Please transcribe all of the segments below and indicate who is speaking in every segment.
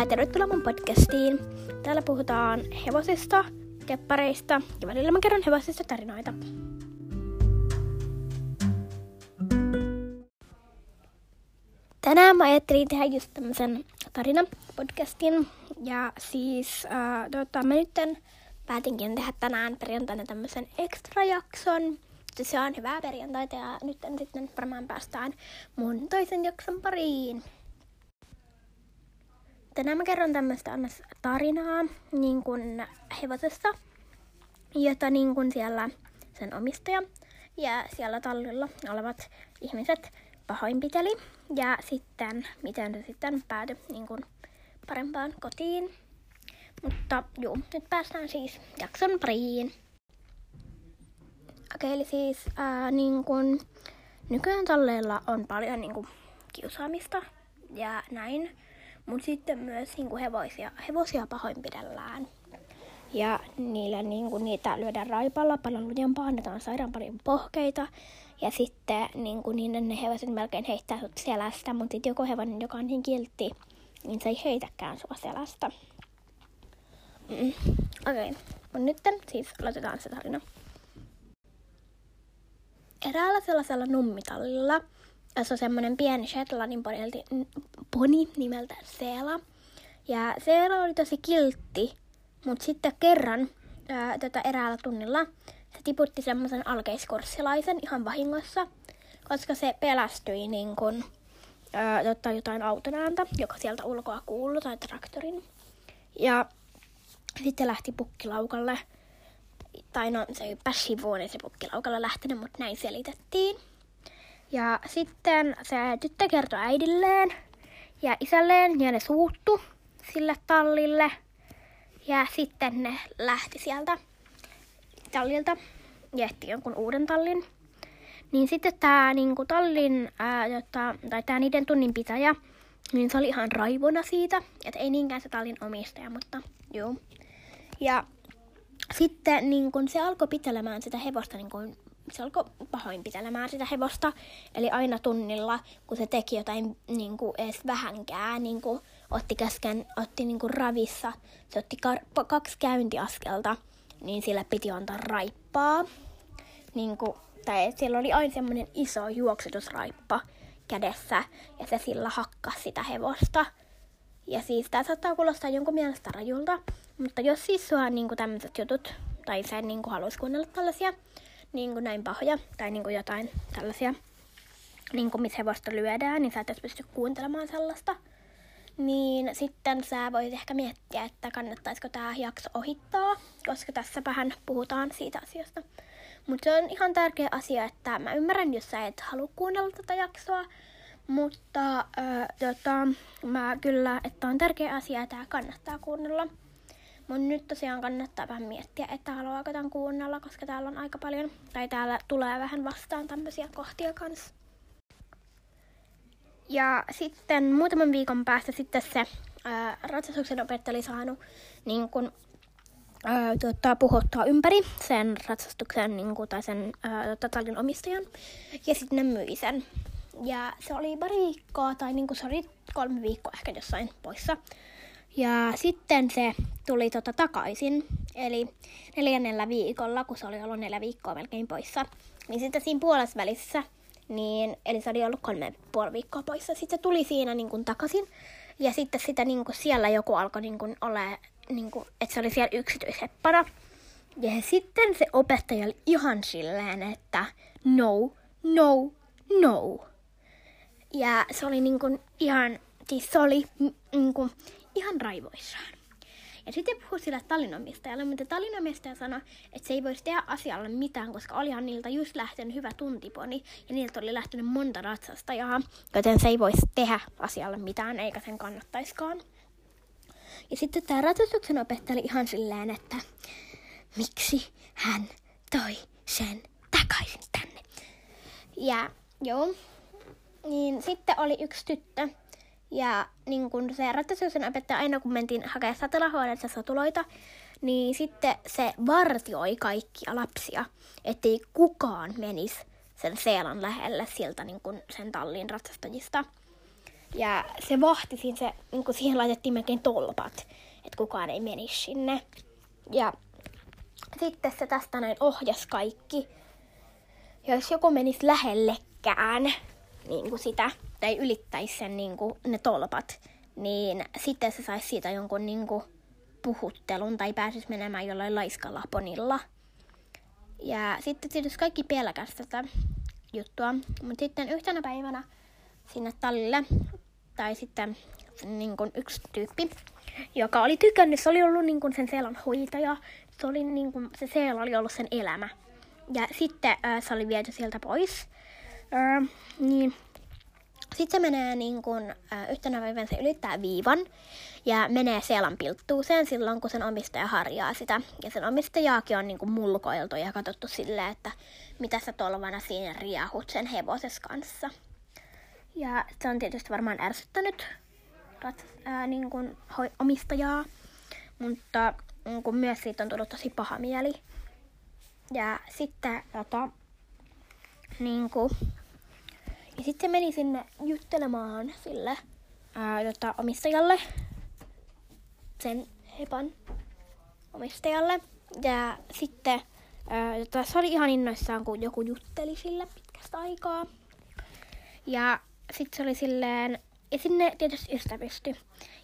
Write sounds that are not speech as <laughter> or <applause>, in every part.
Speaker 1: ja tervetuloa mun podcastiin. Täällä puhutaan hevosista, keppareista ja välillä mä kerron hevosista tarinoita. Tänään mä ajattelin tehdä just tämmösen tarina-podcastin. Ja siis äh, tota, mä nyt päätinkin tehdä tänään perjantaina tämmöisen extra-jakson. Se on hyvää perjantaita ja nyt sitten varmaan päästään mun toisen jakson pariin. Tänään mä kerron tämmöistä tarinaa niin kuin hevosesta, jota niin kuin siellä sen omistaja ja siellä tallilla olevat ihmiset pahoinpiteli. Ja sitten, miten se sitten päätyi niin kuin parempaan kotiin. Mutta juu, nyt päästään siis jakson pariin. Okei, eli siis ää, niin kun, nykyään talleilla on paljon niin kun, kiusaamista ja näin. Mutta sitten myös niin kun, hevosia, hevosia pahoinpidellään. Ja niillä, niin kun, niitä lyödään raipalla paljon lujempaa, annetaan sairaan paljon pohkeita. Ja sitten niin kun, niin ne hevoset melkein heittää sut selästä, mutta sitten joku hevonen, joka on niin kiltti, niin se ei heitäkään sua selästä. Mm. Okei, okay. mutta nyt siis aloitetaan se tarina. Eräällä sellaisella nummitallilla, jossa on semmoinen pieni Shetlandin poni nimeltä Seela. Ja Seela oli tosi kiltti, mutta sitten kerran ää, tota eräällä tunnilla se tiputti semmoisen alkeiskurssilaisen ihan vahingossa, koska se pelästyi niin kun, ää, tota, jotain auton ääntä, joka sieltä ulkoa kuului, tai traktorin. Ja sitten lähti pukkilaukalle. Tai no, se ei sivuun, ei se pukkilaukalle lähtenyt, mutta näin selitettiin. Ja sitten se tyttö kertoi äidilleen ja isälleen ja ne suuttu sille tallille. Ja sitten ne lähti sieltä tallilta ja etti jonkun uuden tallin. Niin sitten tämä niinku, tallin, ää, jota, tai tämä niiden tunnin pitäjä, niin se oli ihan raivona siitä, että ei niinkään se tallin omistaja, mutta joo. Ja sitten niin kun se alkoi pitelemään sitä hevosta, niin kun, se alkoi pahoinpitelemään sitä hevosta. Eli aina tunnilla, kun se teki jotain niin kuin edes vähänkään, niin kuin otti käsken, otti niin kuin ravissa, se otti kar- kaksi käyntiaskelta, niin sillä piti antaa raippaa. Niin kuin, tai siellä oli aina semmoinen iso juoksutusraippa kädessä, ja se sillä hakkasi sitä hevosta. Ja siis tämä saattaa kuulostaa jonkun mielestä rajulta, mutta jos siis sua niin tämmöiset jutut, tai sä niin haluaisi kuunnella tällaisia niin kuin näin pahoja, tai niin kuin jotain tällaisia, niin kuin missä hevosta lyödään, niin sä et pysty kuuntelemaan sellaista. Niin sitten sä voit ehkä miettiä, että kannattaisiko tämä jakso ohittaa, koska tässä vähän puhutaan siitä asiasta. Mutta se on ihan tärkeä asia, että mä ymmärrän, jos sä et halua kuunnella tätä jaksoa, mutta äh, tota, mä kyllä, että on tärkeä asia, että tämä kannattaa kuunnella. Mutta nyt tosiaan kannattaa vähän miettiä, että haluaako tämän kuunnella, koska täällä on aika paljon, tai täällä tulee vähän vastaan tämmöisiä kohtia kanssa. Ja sitten muutaman viikon päästä sitten se ää, ratsastuksen opettaja oli saanut niin kun, ää, tuota, puhuttaa ympäri sen ratsastuksen niin kun, tai sen ää, tallin omistajan. Ja sitten ne myi sen. Ja se oli pari viikkoa, tai niin kuin se oli kolme viikkoa ehkä jossain poissa. Ja sitten se tuli tota takaisin, eli neljännellä viikolla, kun se oli ollut neljä viikkoa melkein poissa, niin sitten siinä puolessa välissä, niin, eli se oli ollut kolme puoli viikkoa poissa, sitten se tuli siinä niin kuin takaisin, ja sitten sitä niin kuin siellä joku alkoi niin kuin ole, niin kuin, että se oli siellä yksityisheppana. Ja sitten se opettaja oli ihan silleen, että no, no, no. Ja se oli niin kuin ihan, siis se oli niin kuin ihan raivoissaan. Ja sitten puhui sille tallinomistajalle, mutta tallinomistaja sanoi, että se ei voisi tehdä asialle mitään, koska olihan niiltä just lähtenyt hyvä tuntiponi ja niiltä oli lähtenyt monta ratsastajaa, joten se ei voisi tehdä asialle mitään eikä sen kannattaiskaan. Ja sitten tämä ratsastuksen opettaja oli ihan silleen, että miksi hän toi sen takaisin tänne. Ja joo, niin sitten oli yksi tyttö, ja niin kun se rattasyksen opettaja aina kun mentiin hakemaan satelahuoneessa satuloita, niin sitten se vartioi kaikkia lapsia, ettei kukaan menisi sen Seelan lähelle sieltä niin kun sen tallin ratsastajista. Ja se vahti siinä, se, niin kuin siihen laitettiin melkein tolpat, että kukaan ei menisi sinne. Ja sitten se tästä näin ohjas kaikki. Ja jos joku menisi lähellekään niin kuin sitä, tai ylittäisi sen, niin kuin, ne tolpat, niin sitten se saisi siitä jonkun niin kuin, puhuttelun tai pääsisi menemään jollain laiskalaponilla. Ja sitten tietysti kaikki pelkäs tätä juttua. Mutta sitten yhtenä päivänä sinne tallille, tai sitten niin kuin yksi tyyppi, joka oli tykännyt, se oli ollut niin kuin sen seelan hoitaja, se, oli niin kuin, se seela oli ollut sen elämä. Ja sitten äh, se oli viety sieltä pois. Äh, niin sitten se menee niin kun, äh, yhtenä päivänä se ylittää viivan ja menee seelan pilttuuseen silloin, kun sen omistaja harjaa sitä. Ja sen omistajaakin on niin kun, mulkoiltu ja katsottu silleen, että mitä sä tolvana siinä riahut sen hevoses kanssa. Ja se on tietysti varmaan ärsyttänyt rat, ää, niin kun, hoi, omistajaa, mutta niin kun, myös siitä on tullut tosi paha mieli. Ja sitten tota, niin kun, ja sitten meni sinne juttelemaan sille ää, jota, omistajalle, sen hepan omistajalle. Ja sitten ää, jota, se oli ihan innoissaan, kun joku jutteli sille pitkästä aikaa. Ja sitten se oli silleen, ja sinne tietysti ystävystyi.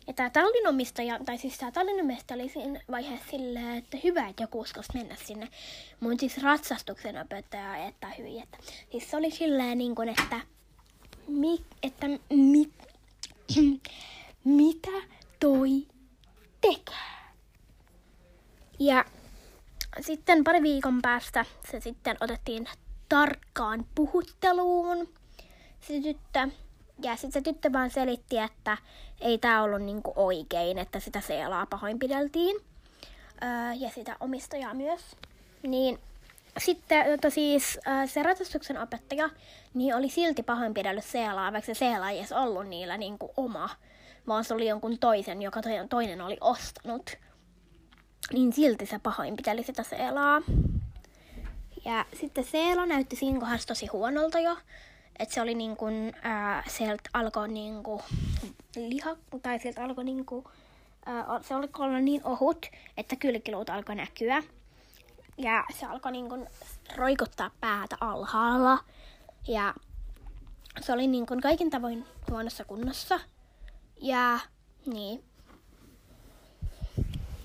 Speaker 1: Ja tämä tallin omistaja, tai siis tämä tallin omistaja oli siinä vaiheessa silleen, että hyvä, että joku uskalsi mennä sinne. Mun siis ratsastuksen opettaja että hyvin. Että, siis se oli silleen niin kuin, että mi, että mi, <clears throat> mitä toi tekee. Ja sitten pari viikon päästä se sitten otettiin tarkkaan puhutteluun, se tyttö. Ja sitten se tyttö vaan selitti, että ei tämä ollut niinku oikein, että sitä seelaa pahoinpideltiin. Öö, ja sitä omistajaa myös. Niin sitten tota siis, se ratsastuksen opettaja niin oli silti pahoinpidellyt seelaa, vaikka se seela ei edes ollut niillä niin kuin oma, vaan se oli jonkun toisen, joka toinen oli ostanut. Niin silti se pahoinpiteli sitä seelaa. Ja sitten seela näytti siinä kohdassa tosi huonolta jo. Että se oli niin kuin, ää, sieltä alkoi niin kuin liha, tai sieltä alkoi niin kuin, ää, se oli ollut niin ohut, että kylkiluut alkoi näkyä. Ja se alkoi niin kuin roikuttaa päätä alhaalla. Ja se oli niin kuin kaikin tavoin huonossa kunnossa. Ja niin.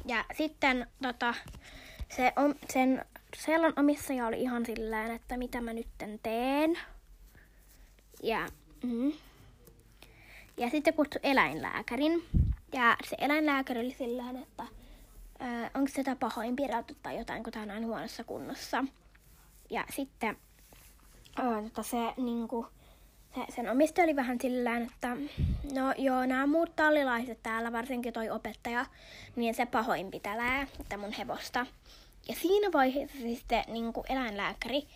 Speaker 1: Ja sitten tota, se on, sen sellan omistaja oli ihan sillään, että mitä mä nytten teen. Ja, mm. ja sitten kutsui eläinlääkärin. Ja se eläinlääkäri oli sillään, että äh, onko sitä pahoinpidelty tai jotain, kun tämä on näin huonossa kunnossa. Ja sitten äh, tota se, niinku, se, sen omistaja oli vähän sillään, että no joo, nämä muut tallilaiset täällä, varsinkin toi opettaja, niin se pahoinpitelee että mun hevosta. Ja siinä vaiheessa sitten niin eläinlääkäri,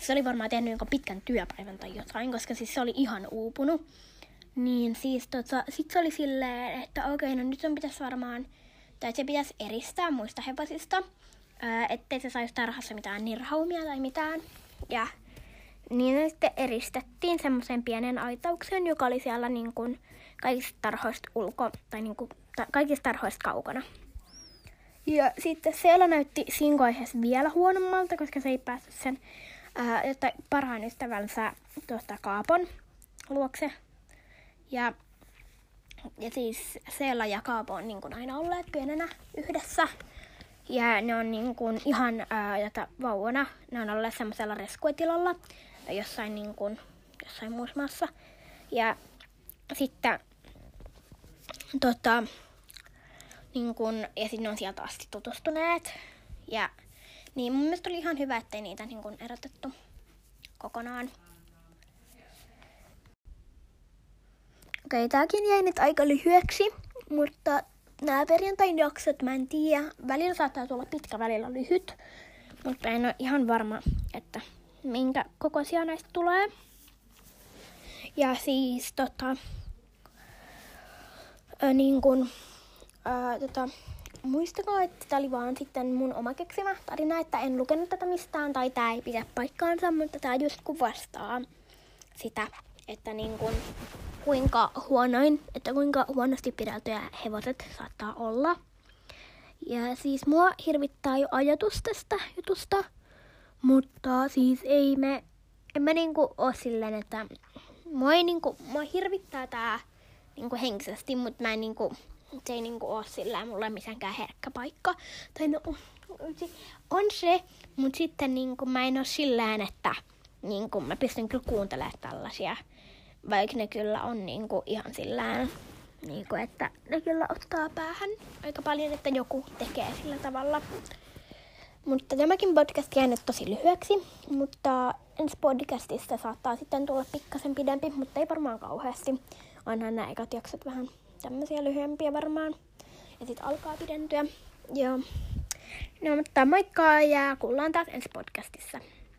Speaker 1: se oli varmaan tehnyt jonkun pitkän työpäivän tai jotain, koska siis se oli ihan uupunut. Niin siis tota, sit se oli silleen, että okei, no nyt on pitäisi varmaan tai se pitäisi eristää muista hevosista, ettei se saisi tarhassa mitään nirhaumia tai mitään. Ja niin ne sitten eristettiin semmoisen pienen aitauksen, joka oli siellä niin kuin kaikista tarhoista ulko, tai niin kuin, ta, kaikista tarhoista kaukana. Ja sitten siellä näytti siinä vaiheessa vielä huonommalta, koska se ei päässyt sen ää, parhaan ystävänsä tuosta Kaapon luokse. Ja ja siis Seela ja Kaapo on niin kuin aina olleet pienenä yhdessä. Ja ne on niin kuin ihan ää, vauvana, ne on olleet semmoisella reskuetilalla jossain, niin kuin, jossain muussa maassa. Ja sitten tota, niin kuin, ja sitten ne on sieltä asti tutustuneet. Ja niin mun mielestä oli ihan hyvä, ettei niitä niin kuin erotettu kokonaan. Okei, tääkin jäi nyt aika lyhyeksi, mutta nämä perjantain jaksot, mä en tiedä. Välillä saattaa tulla pitkä, välillä lyhyt, mutta en ole ihan varma, että minkä kokoisia näistä tulee. Ja siis tota, ää, niin kun, ää, tota, muistakaa, että tämä oli vaan sitten mun oma keksimä tarina, että en lukenut tätä mistään tai tämä ei pidä paikkaansa, mutta tämä just kuvastaa sitä, että niin kun, kuinka huonoin, että kuinka huonosti pideltyjä hevoset saattaa olla. Ja siis mua hirvittää jo ajatus tästä jutusta, mutta siis ei me, en mä niinku oo silleen, että mua, ei niinku, mua hirvittää tää niinku henkisesti, mutta mä en niinku, se ei niinku oo sillä mulle mitenkään herkkä paikka. Tai no, on se, mutta sitten niinku mä en oo sillään, että niinku mä pystyn kyllä kuuntelemaan tällaisia, vaikka ne kyllä on niinku ihan sillään, niinku, että ne kyllä ottaa päähän aika paljon, että joku tekee sillä tavalla. Mutta tämäkin podcast jää nyt tosi lyhyeksi, mutta ensi podcastista saattaa sitten tulla pikkasen pidempi, mutta ei varmaan kauheasti. Onhan nämä ekat jaksot vähän tämmöisiä lyhyempiä varmaan. Ja sitten alkaa pidentyä. Joo. No mutta moikka ja kuullaan taas ensi podcastissa.